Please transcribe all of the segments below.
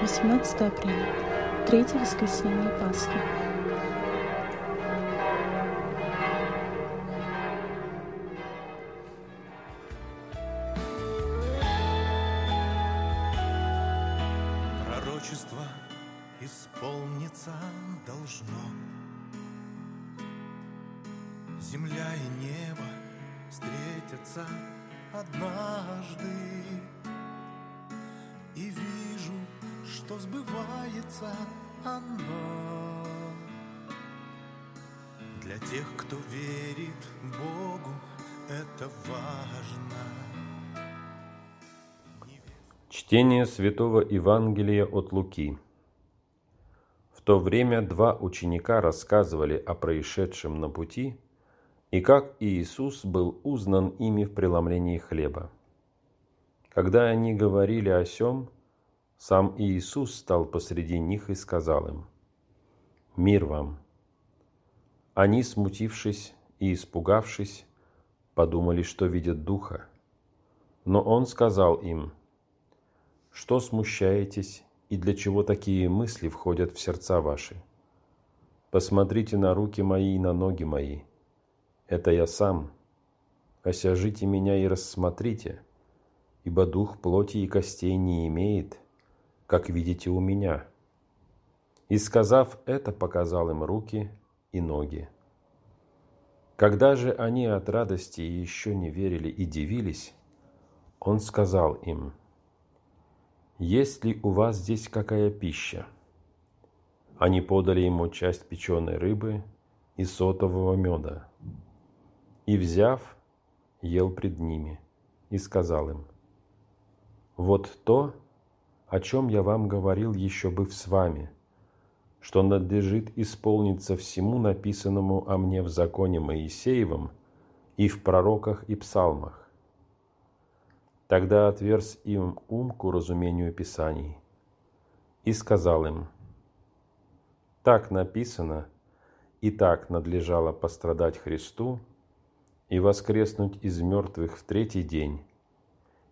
18 апреля, третье воскресенье Пасхи. Пророчество исполниться должно. Земля и небо встретятся однажды. Что сбывается оно. Для тех, кто верит Богу, это важно. Чтение Святого Евангелия от Луки. В то время два ученика рассказывали о происшедшем на пути и как Иисус был узнан ими в преломлении хлеба. Когда они говорили о сем, сам Иисус стал посреди них и сказал им, «Мир вам!» Они, смутившись и испугавшись, подумали, что видят Духа. Но Он сказал им, «Что смущаетесь и для чего такие мысли входят в сердца ваши? Посмотрите на руки мои и на ноги мои. Это я сам. Осяжите меня и рассмотрите, ибо дух плоти и костей не имеет, как видите у меня». И, сказав это, показал им руки и ноги. Когда же они от радости еще не верили и дивились, он сказал им, «Есть ли у вас здесь какая пища?» Они подали ему часть печеной рыбы и сотового меда. И, взяв, ел пред ними и сказал им, «Вот то, о чем я вам говорил, еще быв с вами – что надлежит исполниться всему написанному о мне в законе Моисеевом и в пророках и псалмах. Тогда отверз им ум к уразумению Писаний и сказал им, «Так написано, и так надлежало пострадать Христу и воскреснуть из мертвых в третий день,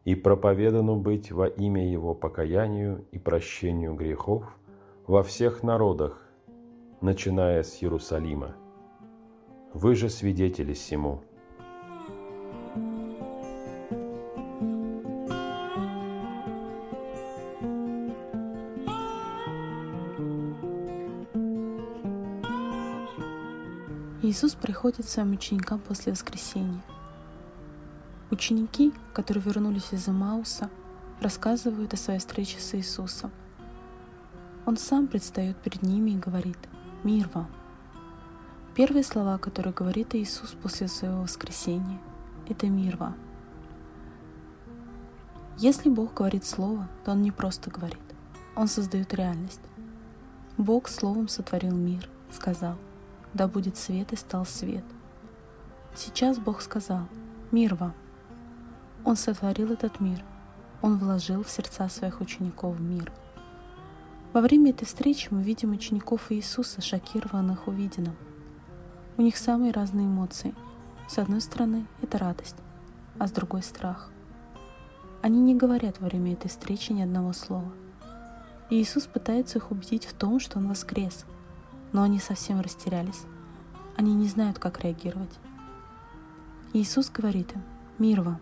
и проповедану быть во имя Его покаянию и прощению грехов – во всех народах, начиная с Иерусалима. Вы же свидетели всему. Иисус приходит своим ученикам после воскресения. Ученики, которые вернулись из Амауса, рассказывают о своей встрече с Иисусом – он сам предстает перед ними и говорит «Мир вам». Первые слова, которые говорит Иисус после своего воскресения, это «Мир вам». Если Бог говорит Слово, то Он не просто говорит, Он создает реальность. Бог Словом сотворил мир, сказал «Да будет свет» и стал свет. Сейчас Бог сказал «Мир вам». Он сотворил этот мир, Он вложил в сердца своих учеников мир – во время этой встречи мы видим учеников Иисуса, шокированных увиденным. У них самые разные эмоции. С одной стороны, это радость, а с другой – страх. Они не говорят во время этой встречи ни одного слова. Иисус пытается их убедить в том, что Он воскрес, но они совсем растерялись. Они не знают, как реагировать. Иисус говорит им «Мир вам».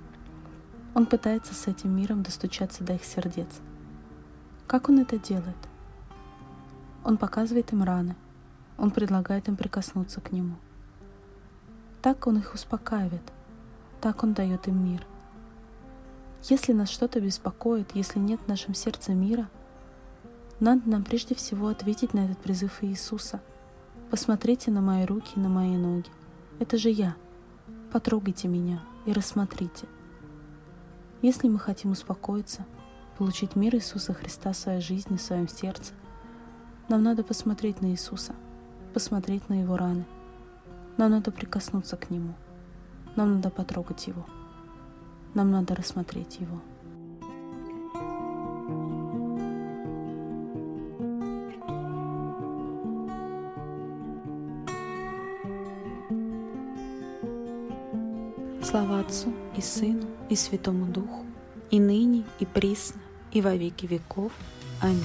Он пытается с этим миром достучаться до их сердец. Как Он это делает? Он показывает им раны. Он предлагает им прикоснуться к Нему. Так Он их успокаивает. Так Он дает им мир. Если нас что-то беспокоит, если нет в нашем сердце мира, надо нам прежде всего ответить на этот призыв Иисуса. Посмотрите на мои руки и на мои ноги. Это же я. Потрогайте меня и рассмотрите. Если мы хотим успокоиться, получить мир Иисуса Христа в своей жизни, в своем сердце, нам надо посмотреть на Иисуса, посмотреть на Его раны. Нам надо прикоснуться к Нему. Нам надо потрогать Его. Нам надо рассмотреть Его. Слава Отцу и Сыну и Святому Духу, и ныне, и присно, и во веки веков. Аминь.